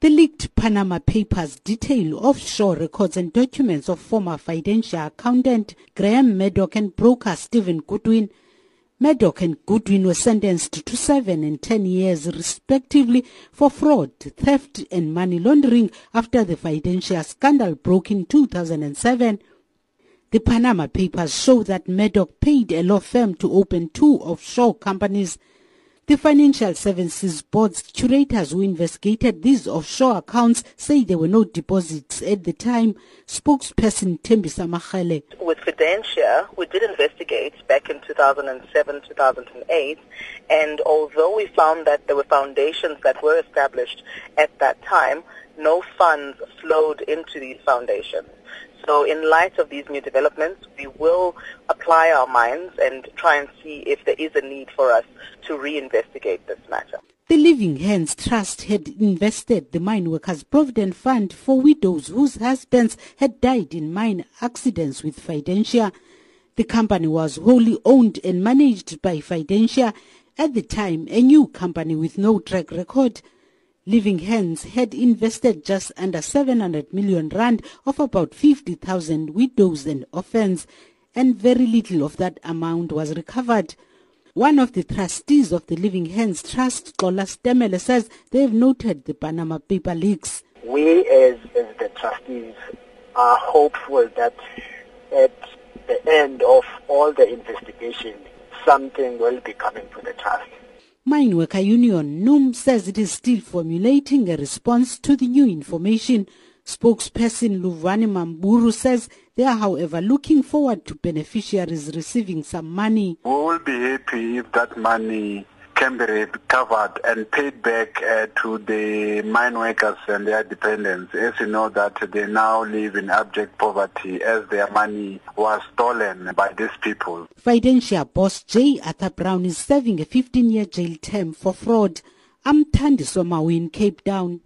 The leaked Panama Papers detail offshore records and documents of former financial accountant Graham Maddock and broker Stephen Goodwin. Maddock and Goodwin were sentenced to seven and ten years respectively for fraud, theft and money laundering after the financial scandal broke in 2007. The Panama Papers show that Maddock paid a law firm to open two offshore companies the Financial Services Board's curators who investigated these offshore accounts say there were no deposits at the time. Spokesperson Tembisa Magele. With Fidentia, we did investigate back in 2007, 2008, and although we found that there were foundations that were established at that time, no funds flowed into these foundations. So in light of these new developments, we will apply our minds and try and see if there is a need for us to reinvestigate this matter. The Living Hands Trust had invested the Mine Workers Provident Fund for widows whose husbands had died in mine accidents with Fidentia. The company was wholly owned and managed by Fidentia, at the time a new company with no track record. Living Hands had invested just under 700 million rand of about 50,000 widows and orphans, and very little of that amount was recovered. One of the trustees of the Living Hands Trust, Xola Stemele, says they have noted the Panama paper leaks. We as, as the trustees are hopeful that at the end of all the investigation, something will be coming to the trust. Mine Worker Union NUM says it is still formulating a response to the new information. Spokesperson Livhuwani Mammburu says they are, however, looking forward to beneficiaries receiving some money. We will be happy if that money can be recovered and paid back uh, to the mine workers and their dependents as you know that they now live in abject poverty as their money was stolen by these people. Fidentia boss J. Arthur Brown is serving a 15-year jail term for fraud. I'm Thandiswa Mawu, Cape Town.